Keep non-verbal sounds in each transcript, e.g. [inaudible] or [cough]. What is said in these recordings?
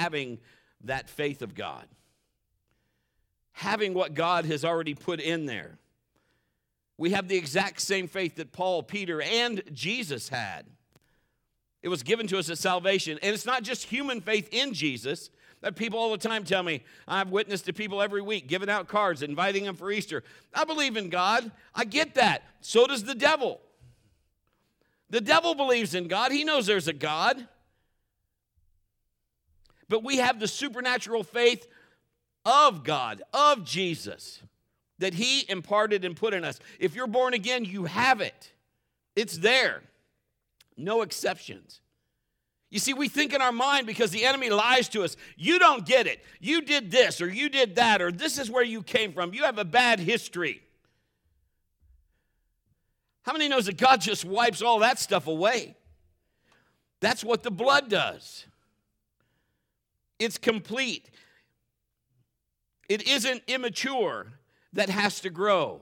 having that faith of God, having what God has already put in there. We have the exact same faith that Paul, Peter, and Jesus had. It was given to us at salvation. And it's not just human faith in Jesus. That people all the time tell me, I've witnessed to people every week, giving out cards, inviting them for Easter. I believe in God. I get that. So does the devil. The devil believes in God, he knows there's a God. But we have the supernatural faith of God, of Jesus, that he imparted and put in us. If you're born again, you have it, it's there. No exceptions. You see, we think in our mind because the enemy lies to us. You don't get it. You did this, or you did that, or this is where you came from. You have a bad history. How many knows that God just wipes all that stuff away? That's what the blood does. It's complete. It isn't immature that has to grow.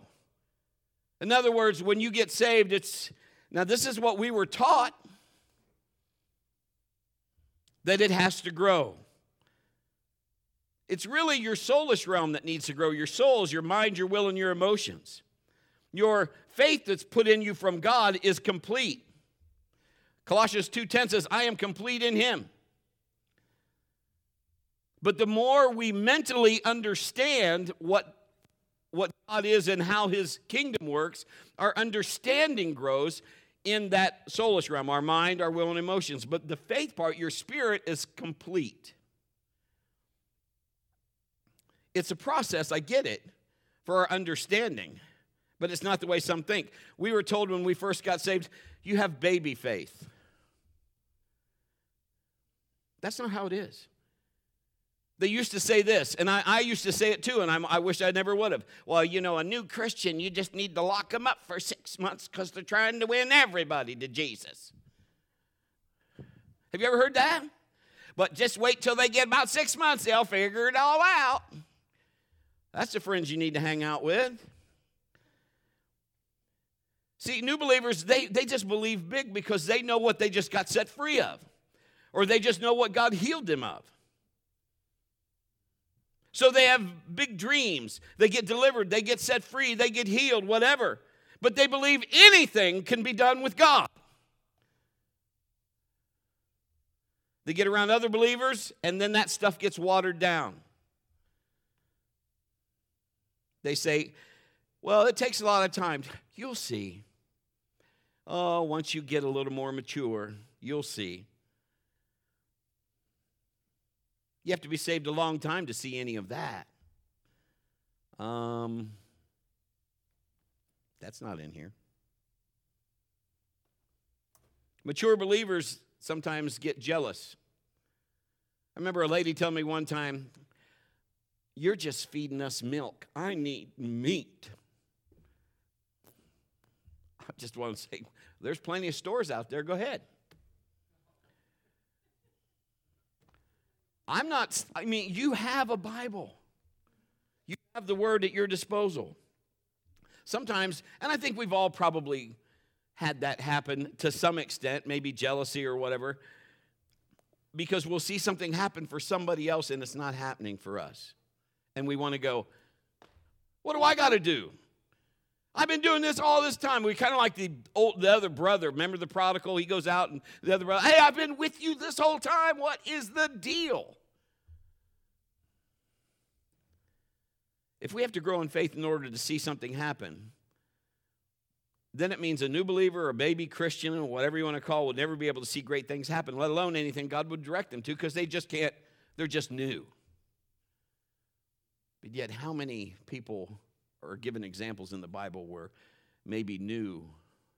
In other words, when you get saved, it's now, this is what we were taught that it has to grow. It's really your soulish realm that needs to grow. Your souls, your mind, your will, and your emotions. Your faith that's put in you from God is complete. Colossians 2:10 says, "I am complete in him." But the more we mentally understand what what God is and how his kingdom works, our understanding grows in that soulish realm, our mind, our will, and emotions. But the faith part, your spirit is complete. It's a process, I get it, for our understanding, but it's not the way some think. We were told when we first got saved, you have baby faith. That's not how it is. They used to say this, and I, I used to say it too, and I'm, i wish I never would have. Well, you know, a new Christian, you just need to lock them up for six months because they're trying to win everybody to Jesus. Have you ever heard that? But just wait till they get about six months, they'll figure it all out. That's the friends you need to hang out with. See, new believers, they, they just believe big because they know what they just got set free of, or they just know what God healed them of. So they have big dreams. They get delivered, they get set free, they get healed, whatever. But they believe anything can be done with God. They get around other believers, and then that stuff gets watered down. They say, well, it takes a lot of time. You'll see. Oh, once you get a little more mature, you'll see. You have to be saved a long time to see any of that. Um, that's not in here. Mature believers sometimes get jealous. I remember a lady telling me one time, You're just feeding us milk. I need meat. I just want to say, There's plenty of stores out there. Go ahead. I'm not, I mean, you have a Bible, you have the word at your disposal. Sometimes, and I think we've all probably had that happen to some extent, maybe jealousy or whatever, because we'll see something happen for somebody else and it's not happening for us. And we want to go, what do I got to do? I've been doing this all this time. We kind of like the old, the other brother. Remember the prodigal? He goes out and the other brother, hey, I've been with you this whole time. What is the deal? If we have to grow in faith in order to see something happen, then it means a new believer, or a baby Christian, or whatever you want to call, will never be able to see great things happen, let alone anything God would direct them to, because they just can't, they're just new. But yet, how many people are given examples in the Bible where maybe new?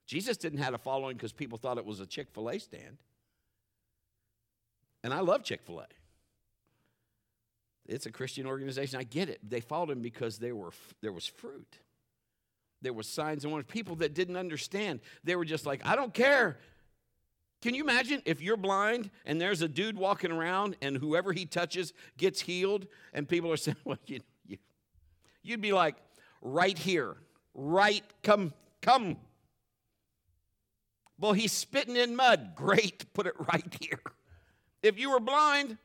Jesus didn't have a following because people thought it was a Chick fil A stand. And I love Chick fil A. It's a Christian organization. I get it. They followed him because there, were, there was fruit. There was signs and wonders. People that didn't understand, they were just like, I don't care. Can you imagine if you're blind and there's a dude walking around and whoever he touches gets healed and people are [laughs] saying, well, you, you, you'd be like, right here, right, come, come. Well, he's spitting in mud. Great, [laughs] put it right here. If you were blind,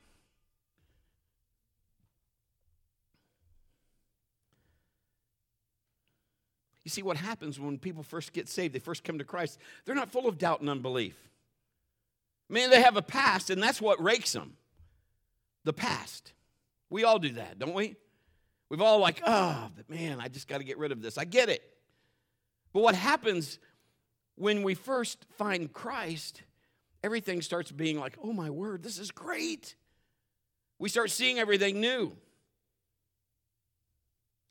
You see, what happens when people first get saved, they first come to Christ, they're not full of doubt and unbelief. Man, they have a past, and that's what rakes them. The past. We all do that, don't we? We've all like, oh, but man, I just got to get rid of this. I get it. But what happens when we first find Christ, everything starts being like, oh my word, this is great. We start seeing everything new.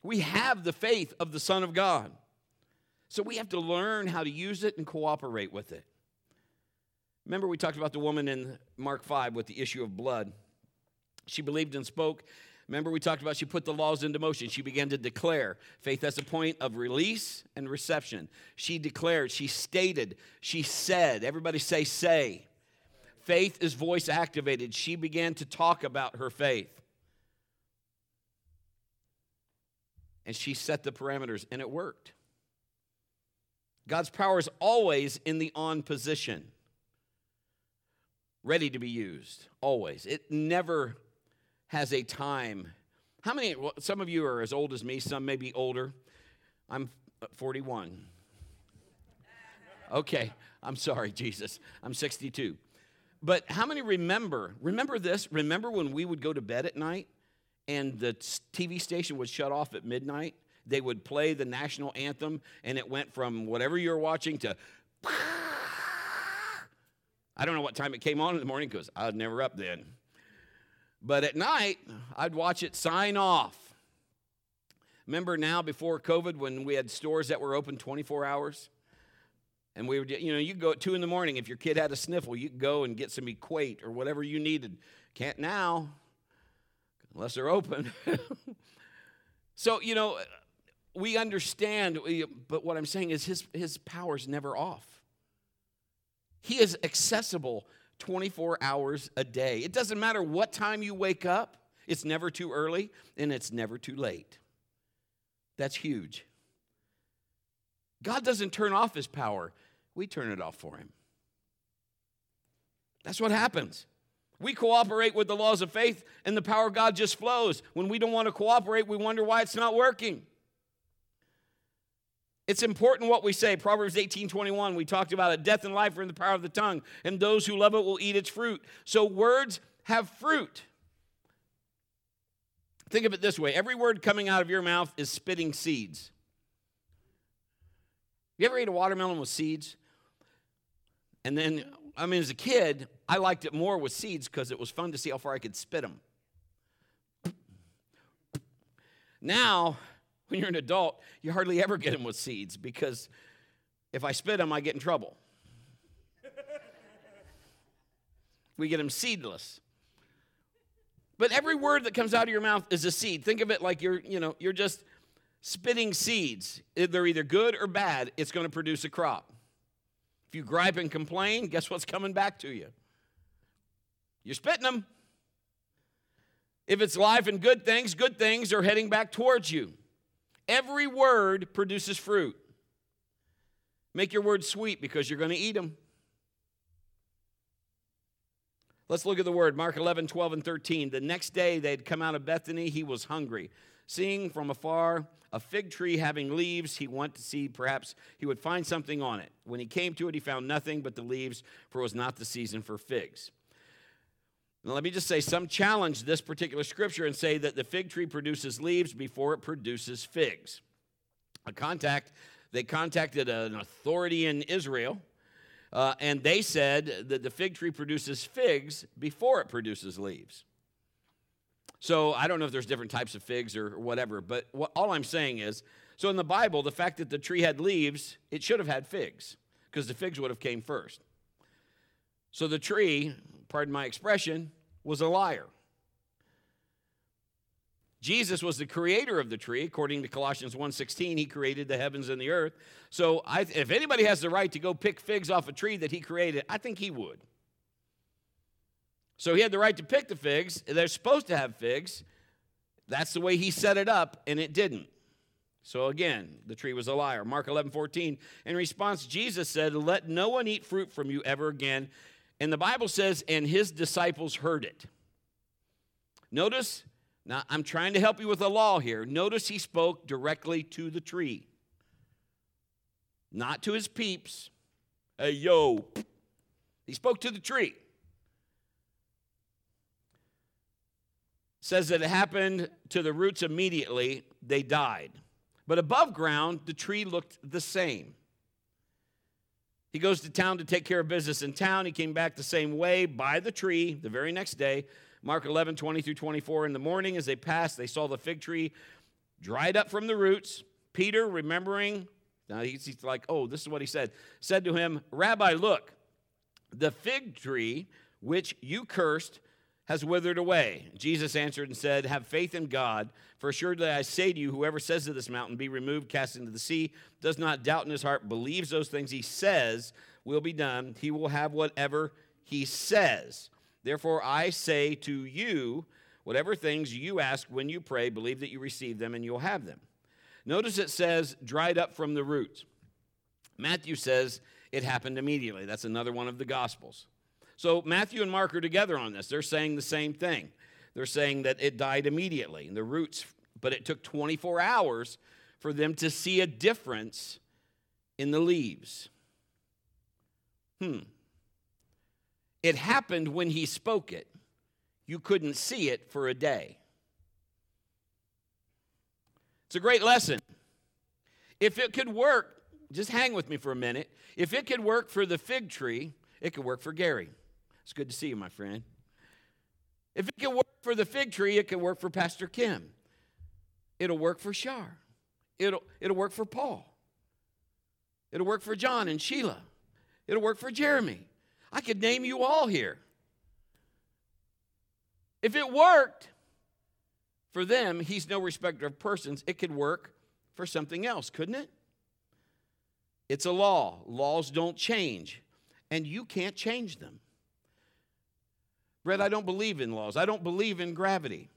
We have the faith of the Son of God. So we have to learn how to use it and cooperate with it. Remember, we talked about the woman in Mark 5 with the issue of blood. She believed and spoke. Remember, we talked about she put the laws into motion. She began to declare. Faith as a point of release and reception. She declared, she stated, she said. Everybody say, say. Faith is voice activated. She began to talk about her faith. And she set the parameters, and it worked. God's power is always in the on position, ready to be used, always. It never has a time. How many, well, some of you are as old as me, some may be older. I'm 41. Okay, I'm sorry, Jesus. I'm 62. But how many remember? Remember this? Remember when we would go to bed at night and the TV station would shut off at midnight? They would play the national anthem and it went from whatever you're watching to I don't know what time it came on in the morning because I was never up then. But at night, I'd watch it sign off. Remember now before COVID when we had stores that were open 24 hours? And we would, you know, you go at two in the morning. If your kid had a sniffle, you go and get some Equate or whatever you needed. Can't now, unless they're open. [laughs] so, you know, we understand, but what I'm saying is his, his power's never off. He is accessible 24 hours a day. It doesn't matter what time you wake up, it's never too early and it's never too late. That's huge. God doesn't turn off his power, we turn it off for him. That's what happens. We cooperate with the laws of faith, and the power of God just flows. When we don't want to cooperate, we wonder why it's not working. It's important what we say. Proverbs 18 21, we talked about it. Death and life are in the power of the tongue, and those who love it will eat its fruit. So words have fruit. Think of it this way every word coming out of your mouth is spitting seeds. You ever ate a watermelon with seeds? And then, I mean, as a kid, I liked it more with seeds because it was fun to see how far I could spit them. Now, when you're an adult, you hardly ever get them with seeds because if I spit them, I get in trouble. [laughs] we get them seedless. But every word that comes out of your mouth is a seed. Think of it like you're, you know, you're just spitting seeds. They're either good or bad, it's going to produce a crop. If you gripe and complain, guess what's coming back to you? You're spitting them. If it's life and good things, good things are heading back towards you. Every word produces fruit. Make your words sweet because you're going to eat them. Let's look at the word Mark 11, 12, and 13. The next day they had come out of Bethany. He was hungry. Seeing from afar a fig tree having leaves, he went to see perhaps he would find something on it. When he came to it, he found nothing but the leaves, for it was not the season for figs. Let me just say, some challenge this particular scripture and say that the fig tree produces leaves before it produces figs. A contact, they contacted an authority in Israel, uh, and they said that the fig tree produces figs before it produces leaves. So I don't know if there's different types of figs or whatever, but what, all I'm saying is, so in the Bible, the fact that the tree had leaves, it should have had figs, because the figs would have came first. So the tree, pardon my expression, was a liar. Jesus was the creator of the tree according to Colossians 1:16 he created the heavens and the earth. So I, if anybody has the right to go pick figs off a tree that he created, I think he would. So he had the right to pick the figs. They're supposed to have figs. That's the way he set it up and it didn't. So again, the tree was a liar. Mark 11, 14. In response, Jesus said, Let no one eat fruit from you ever again. And the Bible says, and his disciples heard it. Notice, now I'm trying to help you with the law here. Notice he spoke directly to the tree. not to his peeps. Hey, yo. He spoke to the tree. Says that it happened to the roots immediately, they died. But above ground, the tree looked the same. He goes to town to take care of business in town. He came back the same way by the tree the very next day. Mark 11, 20 through 24. In the morning, as they passed, they saw the fig tree dried up from the roots. Peter, remembering, now he's, like, oh, this is what he said, said to him, Rabbi, look, the fig tree which you cursed has withered away. Jesus answered and said, Have faith in God, for assuredly I say to you, whoever says to this mountain, Be removed, cast into the sea, does not doubt in his heart, believes those things he says will be done, he will have whatever he says. Therefore I say to you, whatever things you ask when you pray, believe that you receive them and you'll have them. Notice it says, dried up from the roots. Matthew says it happened immediately. That's another one of the Gospels. So Matthew and Mark are together on this. They're saying the same thing. They're saying that it died immediately, the roots, but it took 24 hours for them to see a difference in the leaves. Hmm. It happened when he spoke it. You couldn't see it for a day. It's a great lesson. If it could work, just hang with me for a minute. If it could work for the fig tree, it could work for Gary. It's good to see you, my friend. If it can work for the fig tree, it can work for Pastor Kim. It'll work for Shar. It'll, it'll work for Paul. It'll work for John and Sheila. It'll work for Jeremy. I could name you all here. If it worked for them, he's no respecter of persons. It could work for something else, couldn't it? It's a law. Laws don't change, and you can't change them. Brett, I don't believe in laws. I don't believe in gravity.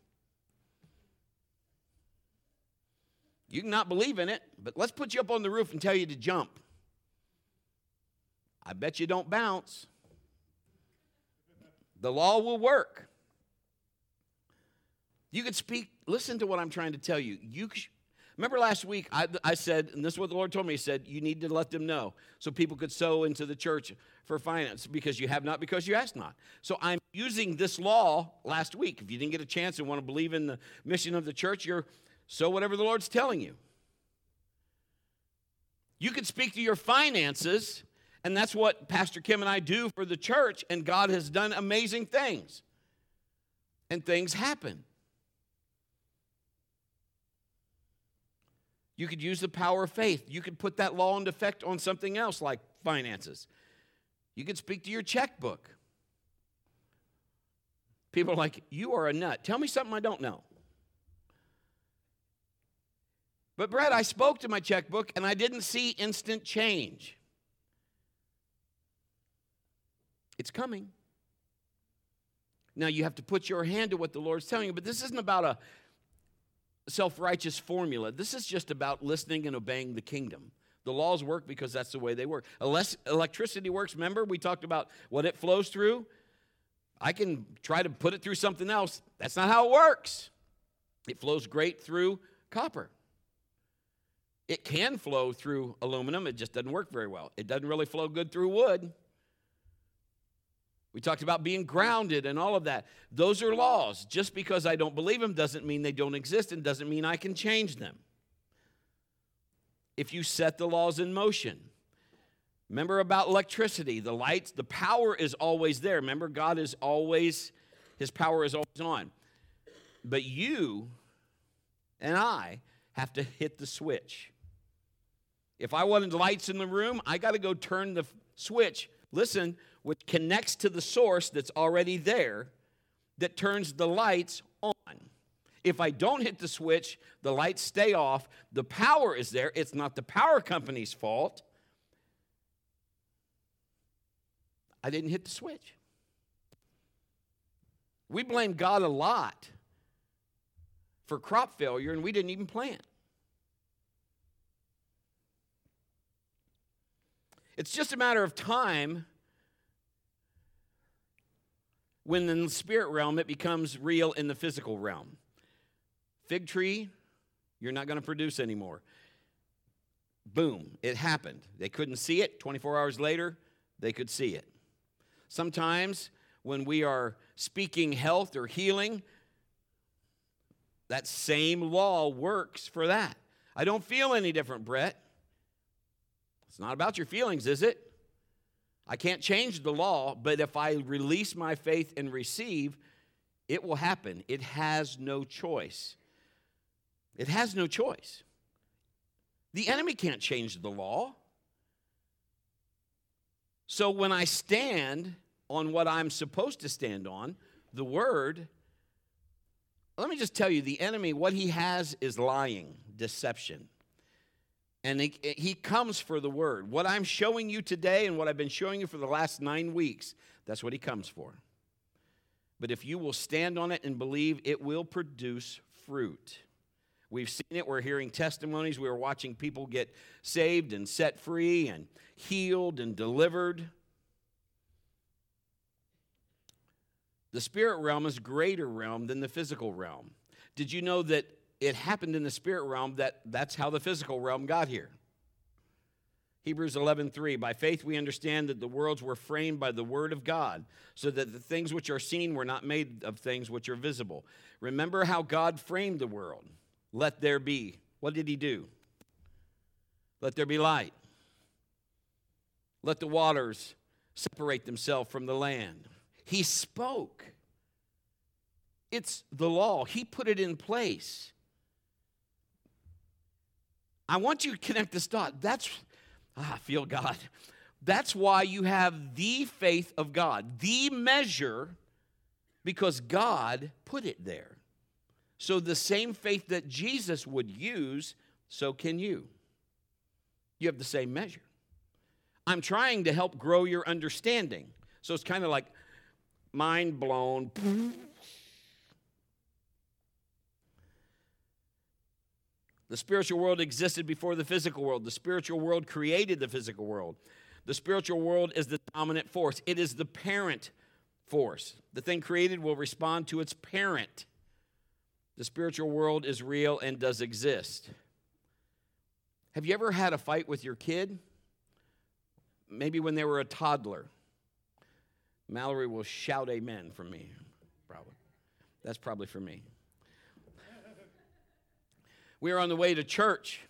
You can not believe in it, but let's put you up on the roof and tell you to jump. I bet you don't bounce. The law will work. You could speak, listen to what I'm trying to tell you. You Remember last week, I, I said, and this is what the Lord told me He said, you need to let them know so people could sow into the church for finance because you have not, because you ask not. So I'm using this law last week. If you didn't get a chance and want to believe in the mission of the church, you're sow whatever the Lord's telling you. You could speak to your finances, and that's what Pastor Kim and I do for the church, and God has done amazing things. And things happen. You could use the power of faith. You could put that law into effect on something else like finances. You could speak to your checkbook. People are like, You are a nut. Tell me something I don't know. But, Brett, I spoke to my checkbook and I didn't see instant change. It's coming. Now, you have to put your hand to what the Lord's telling you, but this isn't about a self righteous formula. This is just about listening and obeying the kingdom. The laws work because that's the way they work. Unless electricity works, remember we talked about what it flows through? I can try to put it through something else. That's not how it works. It flows great through copper. It can flow through aluminum, it just doesn't work very well. It doesn't really flow good through wood. We talked about being grounded and all of that. Those are laws. Just because I don't believe them doesn't mean they don't exist and doesn't mean I can change them. If you set the laws in motion, remember about electricity, the lights, the power is always there. Remember, God is always, His power is always on. But you and I have to hit the switch. If I wanted lights in the room, I got to go turn the switch. Listen, which connects to the source that's already there that turns the lights on. If I don't hit the switch, the lights stay off. The power is there. It's not the power company's fault. I didn't hit the switch. We blame God a lot for crop failure, and we didn't even plant. It's just a matter of time when in the spirit realm it becomes real in the physical realm. Fig tree, you're not going to produce anymore. boom, it happened. They couldn't see it. 24 hours later, they could see it. Sometimes when we are speaking health or healing, that same law works for that. I don't feel any different, Brett. It's not about your feelings, is it? I can't change the law, but if I release my faith and receive, it will happen. It has no choice. It has no choice. The enemy can't change the law. So when I stand on what I'm supposed to stand on, the word, let me just tell you the enemy, what he has is lying, deception. And he, he comes for the word. What I'm showing you today and what I've been showing you for the last nine weeks, that's what he comes for. But if you will stand on it and believe, it will produce fruit. We've seen it. We're hearing testimonies. We are watching people get saved and set free and healed and delivered. The spirit realm is greater realm than the physical realm. Did you know that it happened in the spirit realm that that's how the physical realm got here? Hebrews 11:3 By faith we understand that the worlds were framed by the word of God, so that the things which are seen were not made of things which are visible. Remember how God framed the world. Let there be. What did he do? Let there be light. Let the waters separate themselves from the land. He spoke. It's the law. He put it in place. I want you to connect this dot. That's, ah, I feel God. That's why you have the faith of God, the measure, because God put it there. So the same faith that Jesus would use, so can you. You have the same measure. I'm trying to help grow your understanding. So it's kind of like mind blown. [laughs] The spiritual world existed before the physical world. The spiritual world created the physical world. The spiritual world is the dominant force, it is the parent force. The thing created will respond to its parent. The spiritual world is real and does exist. Have you ever had a fight with your kid? Maybe when they were a toddler. Mallory will shout amen from me, probably. That's probably for me. We were on the way to church,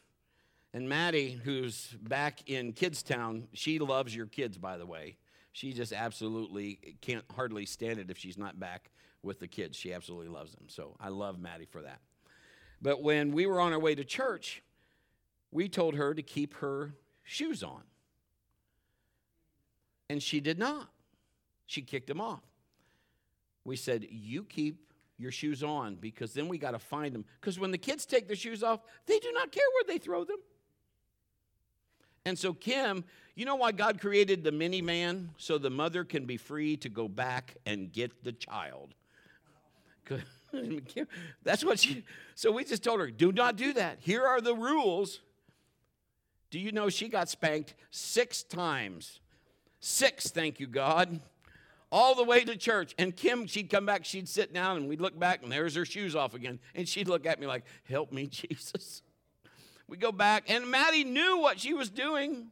and Maddie, who's back in Kidstown, she loves your kids, by the way. She just absolutely can't hardly stand it if she's not back with the kids. She absolutely loves them. So I love Maddie for that. But when we were on our way to church, we told her to keep her shoes on. And she did not. She kicked them off. We said, You keep your shoes on because then we got to find them. Because when the kids take their shoes off, they do not care where they throw them. And so, Kim, you know why God created the mini man? So the mother can be free to go back and get the child. [laughs] [laughs] That's what she, so we just told her, do not do that. Here are the rules. Do you know she got spanked six times? Six, thank you, God all the way to church. And Kim, she'd come back, she'd sit down, and we'd look back, and there's her shoes off again. And she'd look at me like, Help me, [laughs] Jesus. We go back, and Maddie knew what she was doing.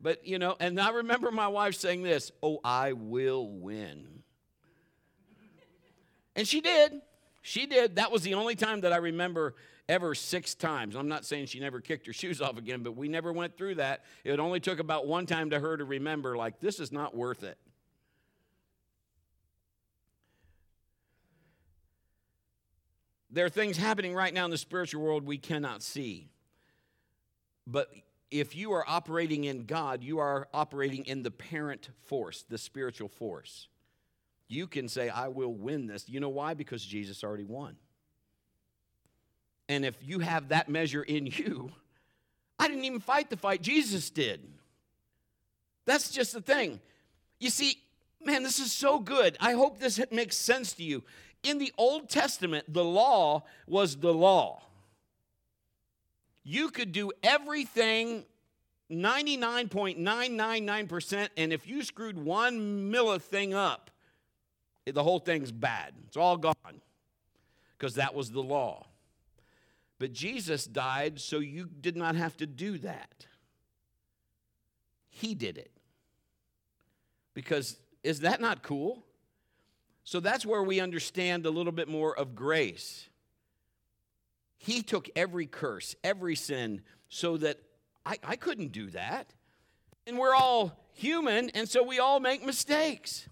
But, you know, and I remember my wife saying this Oh, I will win. And she did. She did. That was the only time that I remember ever six times. I'm not saying she never kicked her shoes off again, but we never went through that. It only took about one time to her to remember, like, this is not worth it. There are things happening right now in the spiritual world we cannot see. But if you are operating in God, you are operating in the parent force, the spiritual force. You can say, I will win this. You know why? Because Jesus already won. And if you have that measure in you, [laughs] I didn't even fight the fight, Jesus did. That's just the thing. You see, man, this is so good. I hope this makes sense to you in the Old Testament, the law was the law. You could do everything 99.999%, and if you screwed one milli thing up, the whole thing's bad. It's all gone because that was the law. But Jesus died so you did not have to do that. He did it. Because is that not cool? So that's where we understand a little bit more of grace. He took every curse, every sin, so that I, I couldn't do that. And we're all human, and so we all make mistakes.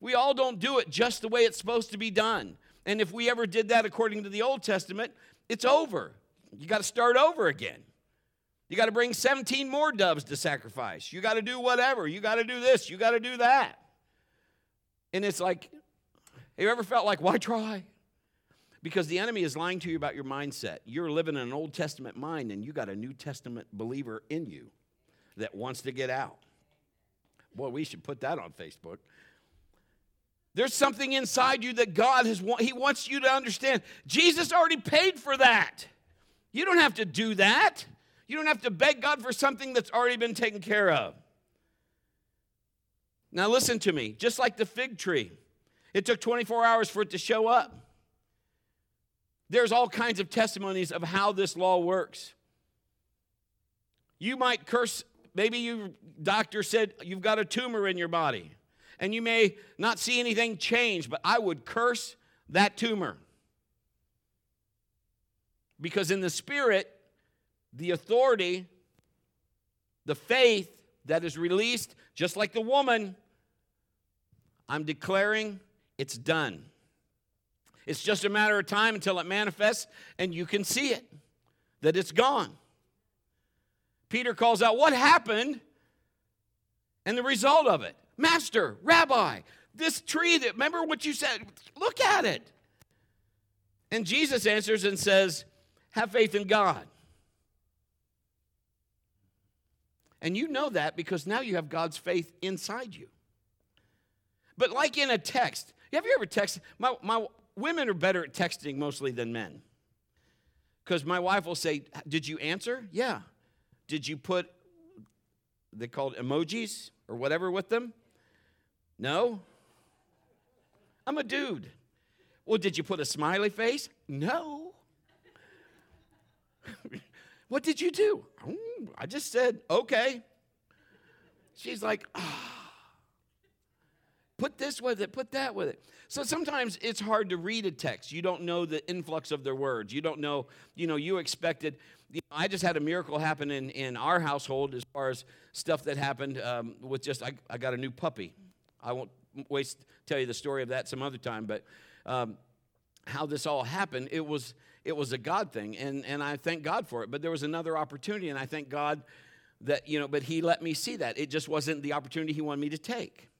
We all don't do it just the way it's supposed to be done. And if we ever did that according to the Old Testament, it's over. You got to start over again. You got to bring 17 more doves to sacrifice. You got to do whatever. You got to do this. You got to do that. And it's like, have you ever felt like, why try? Because the enemy is lying to you about your mindset. You're living in an Old Testament mind, and you got a New Testament believer in you that wants to get out. Boy, we should put that on Facebook. There's something inside you that God has he wants you to understand. Jesus already paid for that. You don't have to do that. You don't have to beg God for something that's already been taken care of. Now listen to me, just like the fig tree. It took 24 hours for it to show up. There's all kinds of testimonies of how this law works. You might curse, maybe your doctor said you've got a tumor in your body and you may not see anything change, but I would curse that tumor. Because in the spirit, the authority, the faith that is released, just like the woman, I'm declaring it's done. It's just a matter of time until it manifests and you can see it, that it's gone. Peter calls out, What happened? And the result of it. Master, Rabbi, this tree that, remember what you said? Look at it. And Jesus answers and says, Have faith in God. And you know that because now you have God's faith inside you. But like in a text, have you ever texted? My, my women are better at texting mostly than men. Because my wife will say, Did you answer? Yeah. Did you put, they called emojis or whatever with them? No. I'm a dude. Well, did you put a smiley face? No. [laughs] what did you do? Mm, I just said, okay. She's like, ah. Put this with it, put that with it. So sometimes it's hard to read a text. You don't know the influx of their words. You don't know, you know, you expected. You know, I just had a miracle happen in, in our household as far as stuff that happened um, with just, I, I got a new puppy. I won't waste tell you the story of that some other time, but um, how this all happened, it was it was a God thing, and and I thank God for it. But there was another opportunity, and I thank God that you know, but He let me see that. It just wasn't the opportunity He wanted me to take.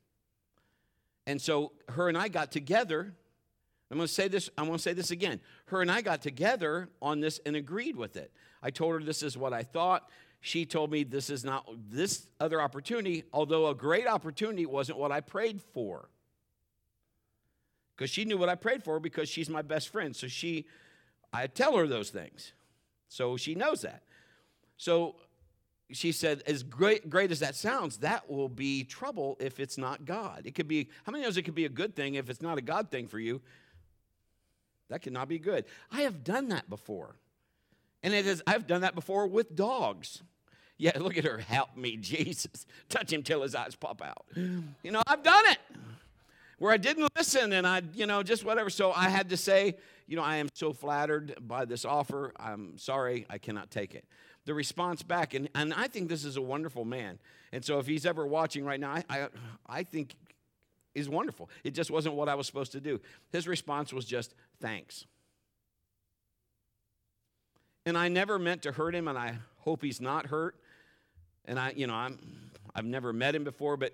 And so her and I got together. I'm going to say this. I'm going to say this again. Her and I got together on this and agreed with it. I told her this is what I thought she told me this is not this other opportunity, although a great opportunity, wasn't what I prayed for. Because she knew what I prayed for because she's my best friend. So she, I tell her those things. So she knows that. So she said, as great, great as that sounds, that will be trouble if it's not God. It could be, how many knows it could be a good thing if it's not a God thing for you? That cannot be good. I have done that before. And it is, I've done that before with dogs. Yeah, look at her. Help me, Jesus. [laughs] Touch him till his eyes pop out. You know, I've done it where I didn't listen and I, you know, just whatever. So I had to say, you know, I am so flattered by this offer. I'm sorry, I cannot take it. The response back, and, and I think this is a wonderful man. And so if he's ever watching right now, I, I, I think is wonderful. It just wasn't what I was supposed to do. His response was just, thanks. And I never meant to hurt him, and I hope he's not hurt and I, you know, I'm, I've never met him before, but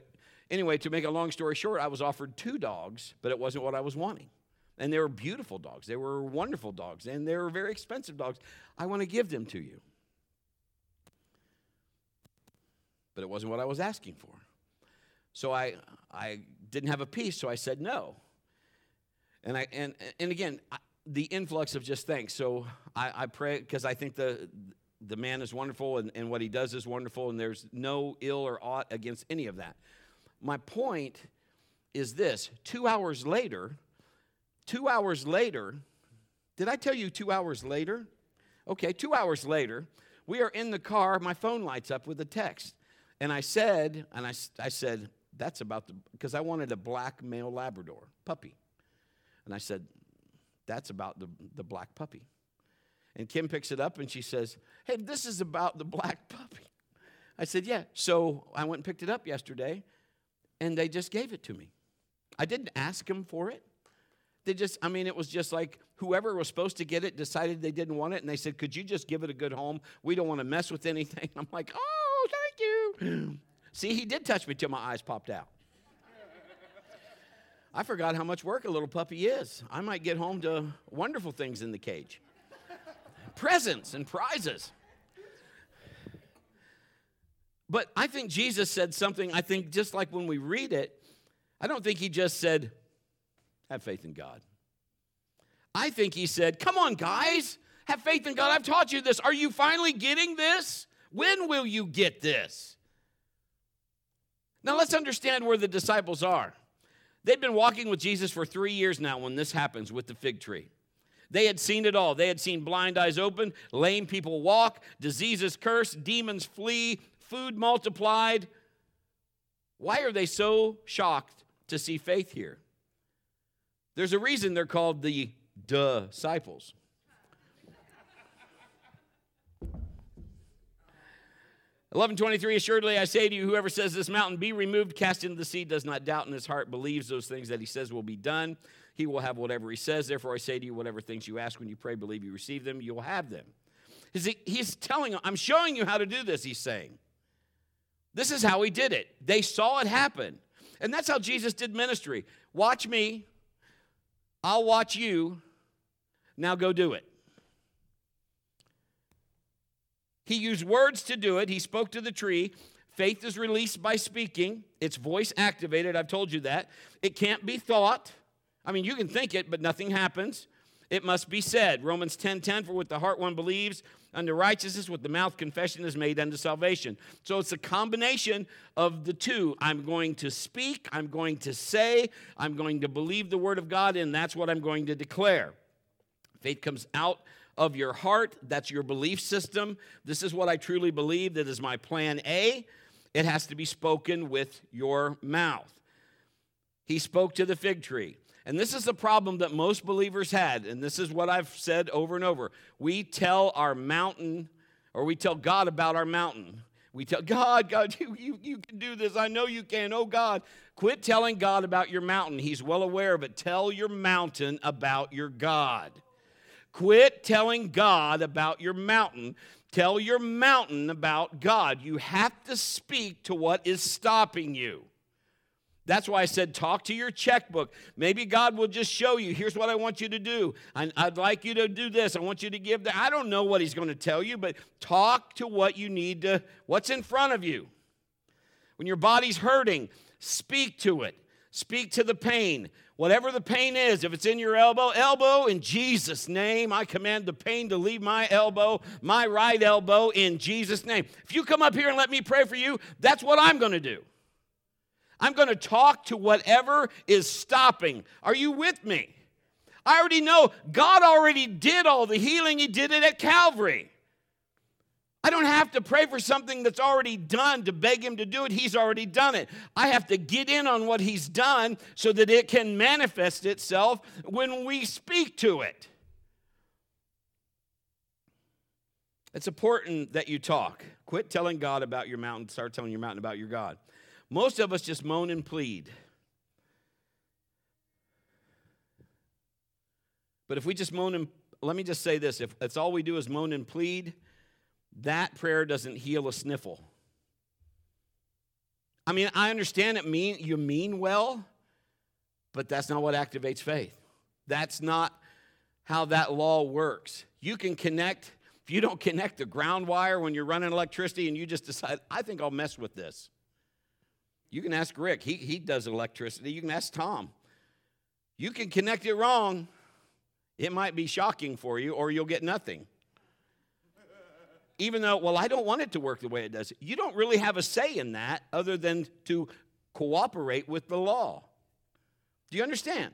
anyway, to make a long story short, I was offered two dogs, but it wasn't what I was wanting. And they were beautiful dogs. They were wonderful dogs, and they were very expensive dogs. I want to give them to you. But it wasn't what I was asking for. So I, I didn't have a peace, so I said no. And, I, and, and again, I, the influx of just thanks. So I, I pray because I think the, the man is wonderful and, and what he does is wonderful, and there's no ill or aught against any of that. My point is this two hours later, two hours later, did I tell you two hours later? Okay, two hours later, we are in the car. My phone lights up with a text. And I said, and I, I said, that's about the, because I wanted a black male Labrador puppy. And I said, that's about the, the black puppy. And Kim picks it up and she says, hey, this is about the black [laughs] puppy. I said, yeah. So I went and picked it up yesterday and they just gave it to me. I didn't ask them for it. They just, I mean, it was just like whoever was supposed to get it decided they didn't want it, and they said, Could you just give it a good home? We don't want to mess with anything. [laughs] I'm like, Oh. [clears throat] See, he did touch me till my eyes popped out. I forgot how much work a little puppy is. I might get home to wonderful things in the cage presents and prizes. But I think Jesus said something, I think just like when we read it, I don't think he just said, have faith in God. I think he said, Come on, guys, have faith in God. I've taught you this. Are you finally getting this? When will you get this? Now let's understand where the disciples are. They've been walking with Jesus for three years now when this happens with the fig tree. They had seen it all. They had seen blind eyes open, lame people walk, diseases curse, demons flee, food multiplied. Why are they so shocked to see faith here? There's a reason they're called the disciples. Eleven twenty-three. Assuredly, I say to you, whoever says this mountain be removed, cast into the sea, does not doubt in his heart, believes those things that he says will be done. He will have whatever he says. Therefore, I say to you, whatever things you ask when you pray, believe you receive them, you will have them. He's telling, I'm showing you how to do this. He's saying, this is how he did it. They saw it happen, and that's how Jesus did ministry. Watch me. I'll watch you. Now go do it. He used words to do it. He spoke to the tree. Faith is released by speaking, it's voice activated. I've told you that. It can't be thought. I mean, you can think it, but nothing happens. It must be said. Romans 10 10, for with the heart one believes unto righteousness, with the mouth confession is made unto salvation. So it's a combination of the two. I'm going to speak, I'm going to say, I'm going to believe the word of God, and that's what I'm going to declare. Faith comes out of your heart, that's your belief system. This is what I truly believe, that is my plan A. It has to be spoken with your mouth. He spoke to the fig tree. And this is the problem that most believers had, and this is what I've said over and over. We tell our mountain, or we tell God about our mountain. We tell God, God, [laughs] you, you, you can do this. I know you can. Oh, God. Quit telling God about your mountain. He's well aware of it. Tell your mountain about your God. Quit telling God about your mountain. Tell your mountain about God. You have to speak to what is stopping you. That's why I said, talk to your checkbook. Maybe God will just show you, here's what I want you to do. I, would like you to do this. I want you to give that. I don't know what He's going to tell you, but talk to what you need to, what's in front of you. When your body's hurting, speak to it. Speak to the pain. Whatever the pain is, if it's in your elbow, elbow, in Jesus' name, I command the pain to leave my elbow, my right elbow, in Jesus' name. If you come up here and let me pray for you, that's what I'm going to do. I'm going to talk to whatever is stopping. Are you with me? I already know God already did all the healing, He did it at Calvary. I don't have to pray for something that's already done to beg Him to do it. He's already done it. I have to get in on what He's done so that it can manifest itself when we speak to it. It's important that you talk. Quit telling God about your mountain, start telling your mountain about your God. Most of us just moan and plead. But if we just moan and let me just say this if that's all we do is moan and plead, that prayer doesn't heal a sniffle. I mean, I understand it mean you mean well, but that's not what activates faith. That's not how that law works. You can connect, if you don't connect the ground wire when you're running electricity and you just decide, I think I'll mess with this. You can ask Rick, he, he does electricity. You can ask Tom. You can connect it wrong. It might be shocking for you, or you'll get nothing. Even though, well, I don't want it to work the way it does. You don't really have a say in that other than to cooperate with the law. Do you understand?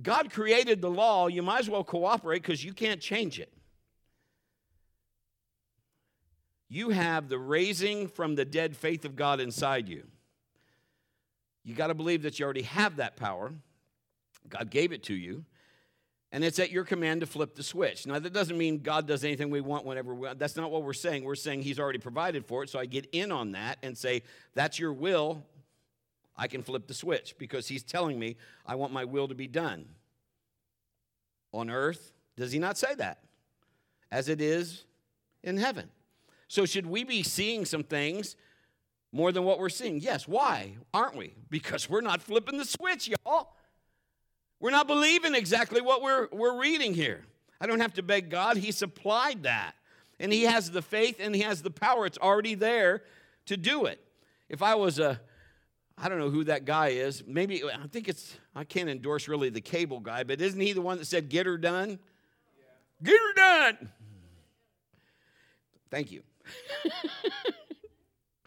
God created the law. You might as well cooperate because you can't change it. You have the raising from the dead faith of God inside you. You got to believe that you already have that power. God gave it to you. And it's at your command to flip the switch. Now, that doesn't mean God does anything we want whenever we want. That's not what we're saying. We're saying He's already provided for it. So I get in on that and say, That's your will. I can flip the switch because He's telling me I want my will to be done. On earth, does He not say that? As it is in heaven. So, should we be seeing some things more than what we're seeing? Yes. Why aren't we? Because we're not flipping the switch, y'all. We're not believing exactly what we're, we're reading here. I don't have to beg God, He supplied that. And He has the faith and He has the power. It's already there to do it. If I was a, I don't know who that guy is. Maybe, I think it's, I can't endorse really the cable guy, but isn't he the one that said, get her done? Yeah. Get her done. Thank you.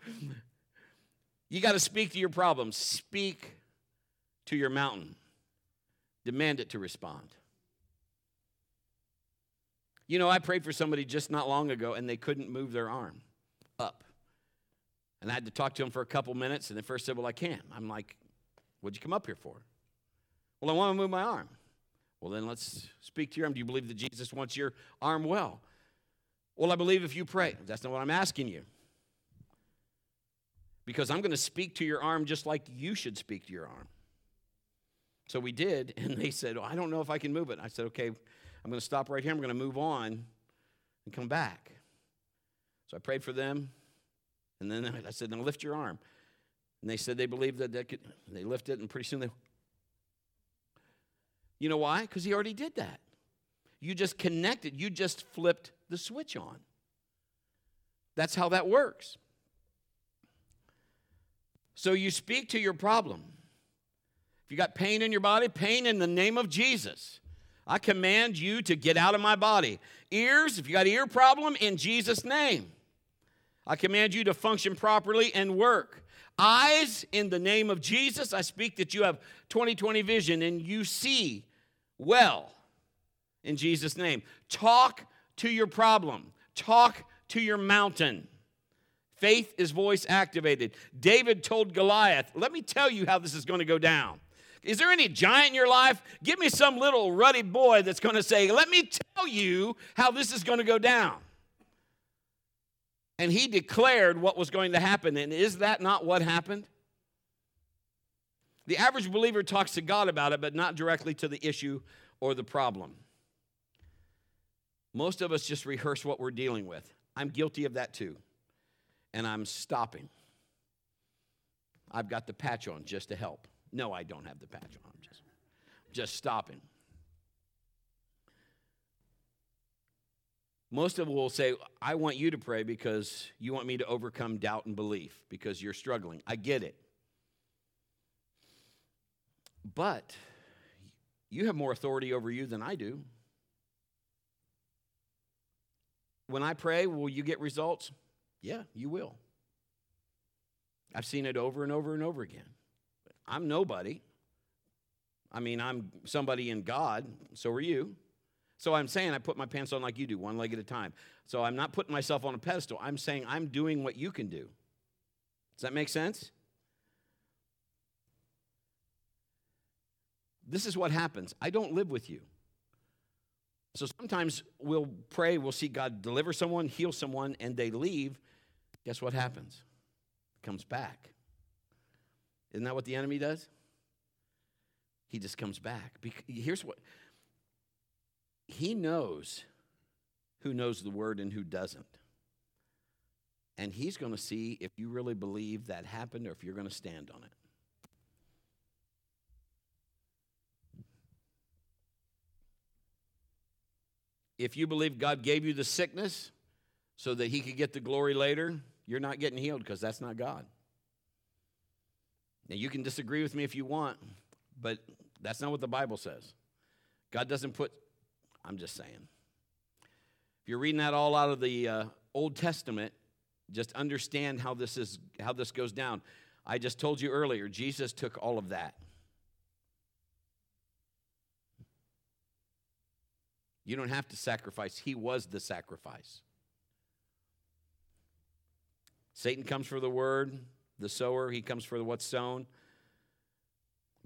[laughs] you got to speak to your problems, speak to your mountain. Demand it to respond. You know, I prayed for somebody just not long ago and they couldn't move their arm up. And I had to talk to them for a couple minutes and they first said, Well, I can't. I'm like, What'd you come up here for? Well, I want to move my arm. Well, then let's speak to your arm. Do you believe that Jesus wants your arm well? Well, I believe if you pray. That's not what I'm asking you. Because I'm going to speak to your arm just like you should speak to your arm. So we did, [laughs] and they said, oh, I don't know if I can move it. I said, Okay, I'm going to stop right here. I'm going to move on and come back. So I prayed for them, and then I said, Now lift your arm. And they said they believed that they could. They lifted it, and pretty soon they. You know why? Because he already did that. You just connected, you just flipped the switch on. That's how that works. So you speak to your problem. If you got pain in your body, pain in the name of Jesus. I command you to get out of my body. Ears, if you got ear problem, in Jesus' name. I command you to function properly and work. Eyes, in the name of Jesus, I speak that you have 2020 vision and you see well in Jesus' name. Talk to your problem, talk to your mountain. Faith is voice activated. David told Goliath, Let me tell you how this is going to go down. Is there any giant in your life? Give me some little ruddy boy that's going to say, Let me tell you how this is going to go down. And he declared what was going to happen. And is that not what happened? The average believer talks to God about it, but not directly to the issue or the problem. Most of us just rehearse what we're dealing with. I'm guilty of that too. And I'm stopping. I've got the patch on just to help. No, I don't have the patch on. I'm just, just stopping. Most of them will say, I want you to pray because you want me to overcome doubt and belief because you're struggling. I get it. But you have more authority over you than I do. When I pray, will you get results? Yeah, you will. I've seen it over and over and over again. I'm nobody. I mean, I'm somebody in God, so are you. So I'm saying I put my pants on like you do, one leg at a time. So I'm not putting myself on a pedestal. I'm saying I'm doing what you can do. Does that make sense? This is what happens. I don't live with you. So sometimes we'll pray, we'll see God deliver someone, heal someone, and they leave. Guess what happens? It comes back. Isn't that what the enemy does? He just comes back. Here's what he knows who knows the word and who doesn't. And he's going to see if you really believe that happened or if you're going to stand on it. If you believe God gave you the sickness so that he could get the glory later, you're not getting healed because that's not God. Now, you can disagree with me if you want, but that's not what the Bible says. God doesn't put, I'm just saying. If you're reading that all out of the uh, Old Testament, just understand how this is how this goes down. I just told you earlier, Jesus took all of that. You don't have to sacrifice. He was the sacrifice. Satan comes for the word, the sower, he comes for what's sown.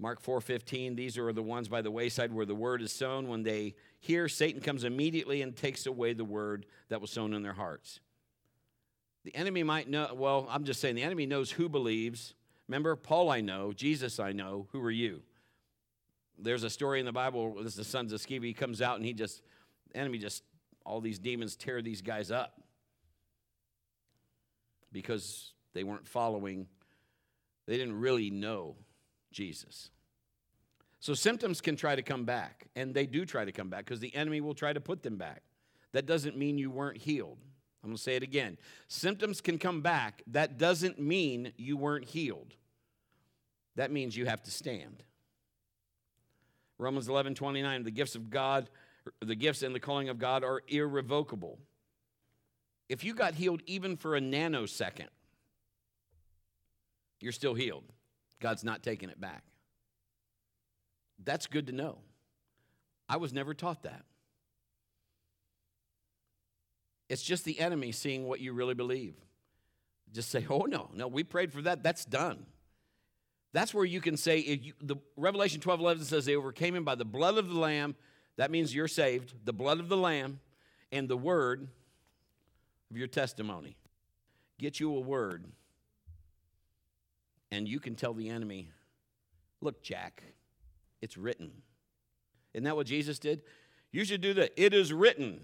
Mark 4:15 these are the ones by the wayside where the word is sown when they hear Satan comes immediately and takes away the word that was sown in their hearts. The enemy might know well I'm just saying the enemy knows who believes. Remember Paul I know, Jesus I know, who are you? There's a story in the Bible this is the sons of Sceva he comes out and he just enemy just all these demons tear these guys up because they weren't following they didn't really know Jesus. So symptoms can try to come back, and they do try to come back because the enemy will try to put them back. That doesn't mean you weren't healed. I'm going to say it again. Symptoms can come back. That doesn't mean you weren't healed. That means you have to stand. Romans 11 29, the gifts of God, the gifts and the calling of God are irrevocable. If you got healed even for a nanosecond, you're still healed. God's not taking it back. That's good to know. I was never taught that. It's just the enemy seeing what you really believe. Just say, oh, no, no, we prayed for that. That's done. That's where you can say, you, the Revelation 12 11 says they overcame him by the blood of the Lamb. That means you're saved. The blood of the Lamb and the word of your testimony. Get you a word and you can tell the enemy, look, Jack, it's written. Isn't that what Jesus did? You should do that. It is written.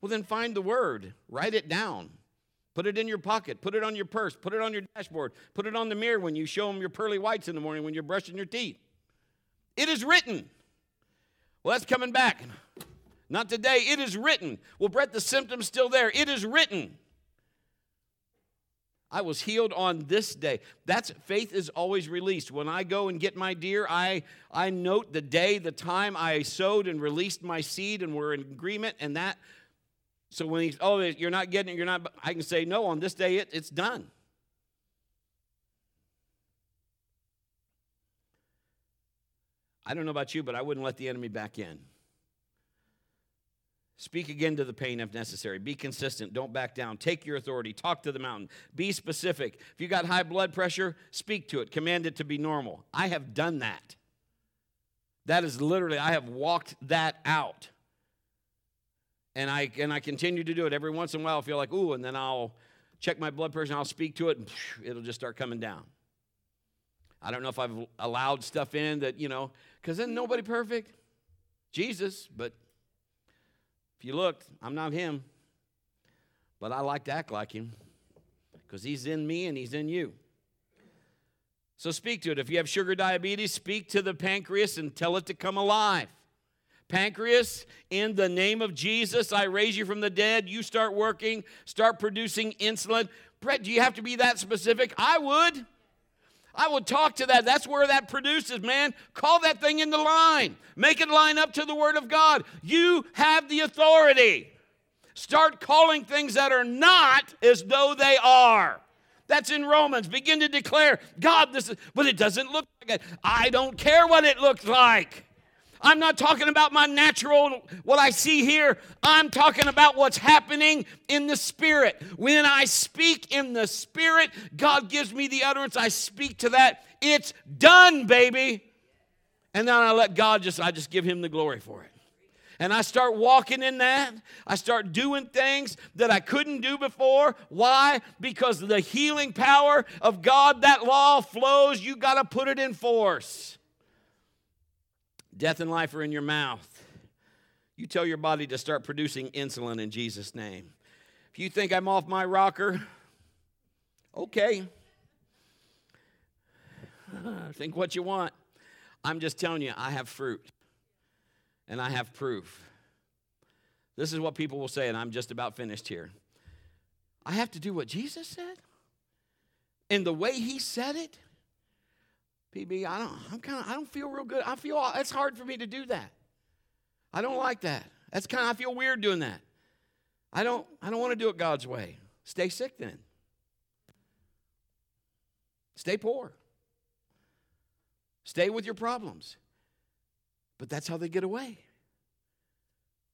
Well, then find the word, write it down, put it in your pocket, put it on your purse, put it on your dashboard, put it on the mirror when you show them your pearly whites in the morning when you're brushing your teeth. It is written. Well, that's coming back. Not today. It is written. Well, Brett, the symptom's still there. It is written. I was healed on this day. That's faith is always released. When I go and get my deer, I, I note the day, the time I sowed and released my seed, and we're in agreement. And that, so when he's, oh, you're not getting it, you're not, I can say, no, on this day, it, it's done. I don't know about you, but I wouldn't let the enemy back in. Speak again to the pain if necessary. Be consistent. Don't back down. Take your authority. Talk to the mountain. Be specific. If you got high blood pressure, speak to it. Command it to be normal. I have done that. That is literally, I have walked that out. And I, and I continue to do it. Every once in a while, I feel like, ooh, and then I'll check my blood pressure and I'll speak to it, and it'll just start coming down. I don't know if I've allowed stuff in that, you know, because then nobody perfect. Jesus, but if you looked, I'm not him, but I like to act like him because he's in me and he's in you. So speak to it. If you have sugar diabetes, speak to the pancreas and tell it to come alive. Pancreas, in the name of Jesus, I raise you from the dead. You start working, start producing insulin. Brett, do you have to be that specific? I would. I will talk to that. That's where that produces, man. Call that thing into line. Make it line up to the Word of God. You have the authority. Start calling things that are not as though they are. That's in Romans. Begin to declare, God, this is, but it doesn't look like it. I don't care what it looks like. I'm not talking about my natural, what I see here. I'm talking about what's happening in the Spirit. When I speak in the Spirit, God gives me the utterance. I speak to that. It's done, baby. And then I let God just, I just give Him the glory for it. And I start walking in that. I start doing things that I couldn't do before. Why? Because the healing power of God, that law flows. You got to put it in force. Death and life are in your mouth. You tell your body to start producing insulin in Jesus' name. If you think I'm off my rocker, okay. [sighs] think what you want. I'm just telling you, I have fruit and I have proof. This is what people will say, and I'm just about finished here. I have to do what Jesus said? And the way he said it? PB, I don't, I'm kind of, I don't feel real good. I feel it's hard for me to do that. I don't like that. That's kind of, I feel weird doing that. I don't, I don't want to do it God's way. Stay sick then. Stay poor. Stay with your problems. But that's how they get away.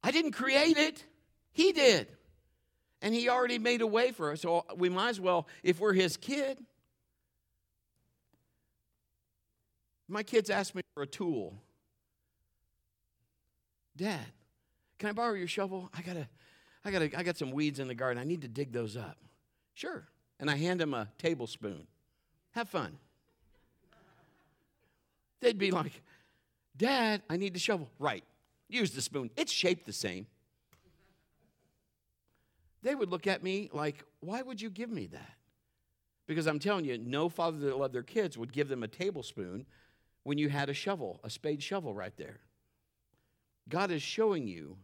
I didn't create it, He did. And he already made a way for us. So we might as well, if we're his kid, my kids ask me for a tool. Dad, can I borrow your shovel? I gotta, I gotta, I got some weeds in the garden. I need to dig those up. Sure. And I hand them a tablespoon. Have fun. They'd be like, Dad, I need the shovel. Right. Use the spoon. It's shaped the same. They would look at me like, Why would you give me that? Because I'm telling you, no father that loved their kids would give them a tablespoon when you had a shovel, a spade shovel right there. God is showing you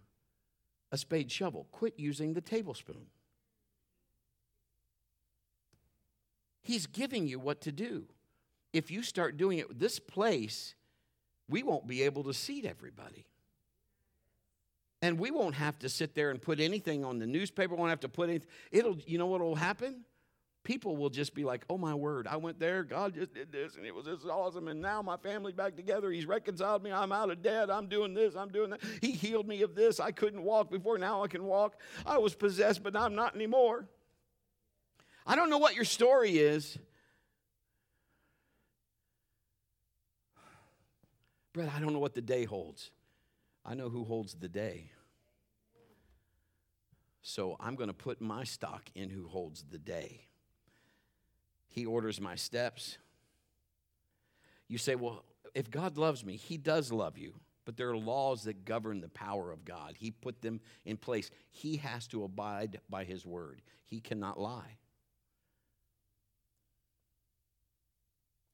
a spade shovel. Quit using the tablespoon. He's giving you what to do. If you start doing it, this place, we won't be able to seat everybody. And we won't have to sit there and put anything on the newspaper, won't have to put anything. It'll, you know what will happen? People will just be like, oh my word, I went there, God just did this, and it was this awesome, and now my family's back together. He's reconciled me, I'm out of debt, I'm doing this, I'm doing that. He healed me of this. I couldn't walk before, now I can walk. I was possessed, but I'm not anymore. I don't know what your story is. Brett, I don't know what the day holds. I know who holds the day. So I'm going to put my stock in who holds the day. He orders my steps. You say, well, if God loves me, He does love you. But there are laws that govern the power of God. He put them in place. He has to abide by His word, He cannot lie.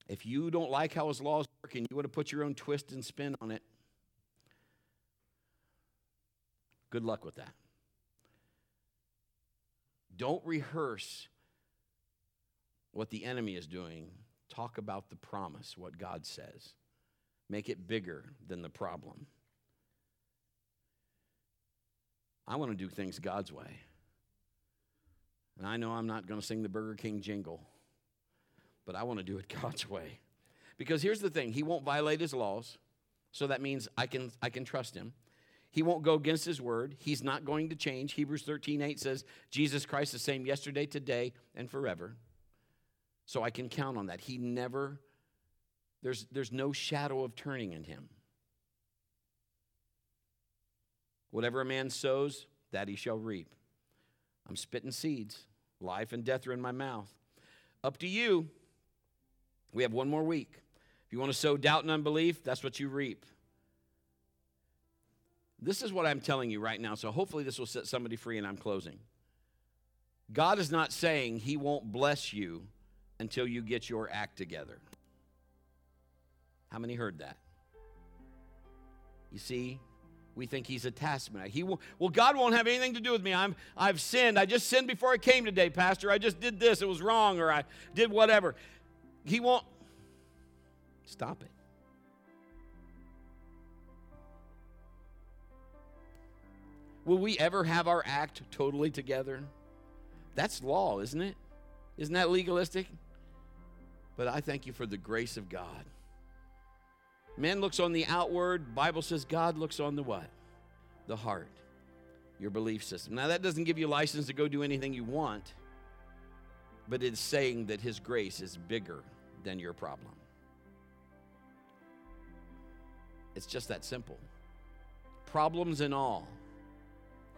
If you don't like how his laws work and you want to put your own twist and spin on it, good luck with that. Don't rehearse what the enemy is doing. Talk about the promise, what God says. Make it bigger than the problem. I want to do things God's way. And I know I'm not going to sing the Burger King jingle but I want to do it [laughs] God's way. Because here's the thing He won't violate His laws, so that means I can, I can trust Him. He won't go against His word. He's not going to change. Hebrews 13 8 says, Jesus Christ the same yesterday, today, and forever. So I can count on that. He never, there's, there's no shadow of turning in Him. Whatever a man sows, that he shall reap. I'm spitting seeds. Life and death are in my mouth. Up to you. We have one more week. If you want to sow doubt and unbelief, that's what you reap. This is what I'm telling you right now, so hopefully this will set somebody free, and I'm closing. God is not saying He won't bless you until you get your act together. How many heard that? You see, we think he's a taskmaster. He will, well, God won't have anything to do with me. I'm, I've sinned. I just sinned before I came today, Pastor. I just did this. It was wrong, or I did whatever. He won't. Stop it. Will we ever have our act totally together? That's law, isn't it? Isn't that legalistic? But I thank you for the grace of God. Man looks on the outward, Bible says God looks on the what? The heart. Your belief system. Now that doesn't give you license to go do anything you want, but it's saying that his grace is bigger than your problem. It's just that simple. Problems and all,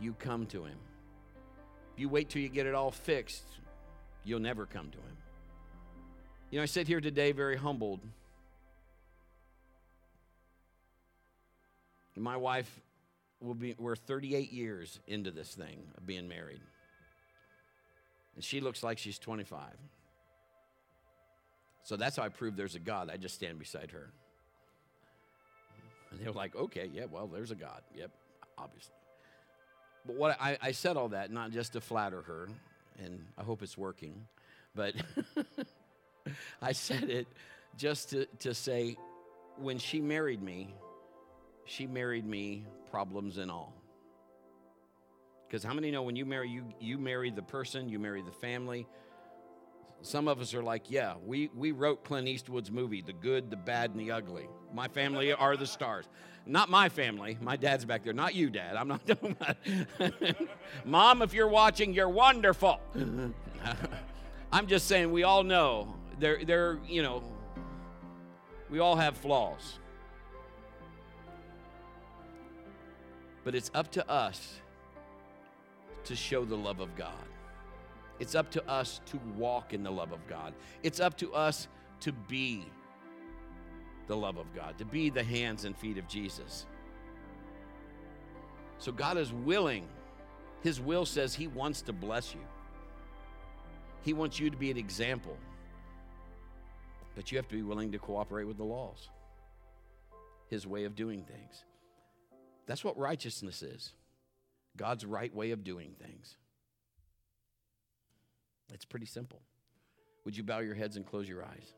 you come to Him. If you wait till you get it all fixed, you'll never come to Him. You know, I sit here today very humbled. My wife will be, we're 38 years into this thing of being married. And she looks like she's 25. So that's how I prove there's a God. I just stand beside her. And they were like, okay, yeah, well, there's a God. Yep, obviously. But what I, I said all that not just to flatter her, and I hope it's working, but [laughs] [laughs] I said it just to, to say when she married me, she married me problems and all. Because how many know when you marry, you, you marry the person, you marry the family, Some of us are like, yeah, we, we wrote Clint Eastwood's movie, The Good, the Bad, and the Ugly. My family are the stars. Not my family. My dad's back there. Not you, Dad. I'm not [laughs] doing that. [laughs] Mom, if you're watching, you're wonderful. I'm just saying we all know they're, they're, you know, we all have flaws. But it's up to us to show the love of God. It's up to us to walk in the love of God. It's up to us to be the love of God, to be the hands and feet of Jesus. So God is willing. His will says He wants to bless you, He wants you to be an example. But you have to be willing to cooperate with the laws, His way of doing things. That's what righteousness is God's right way of doing things. It's pretty simple. Would you bow your heads and close your eyes?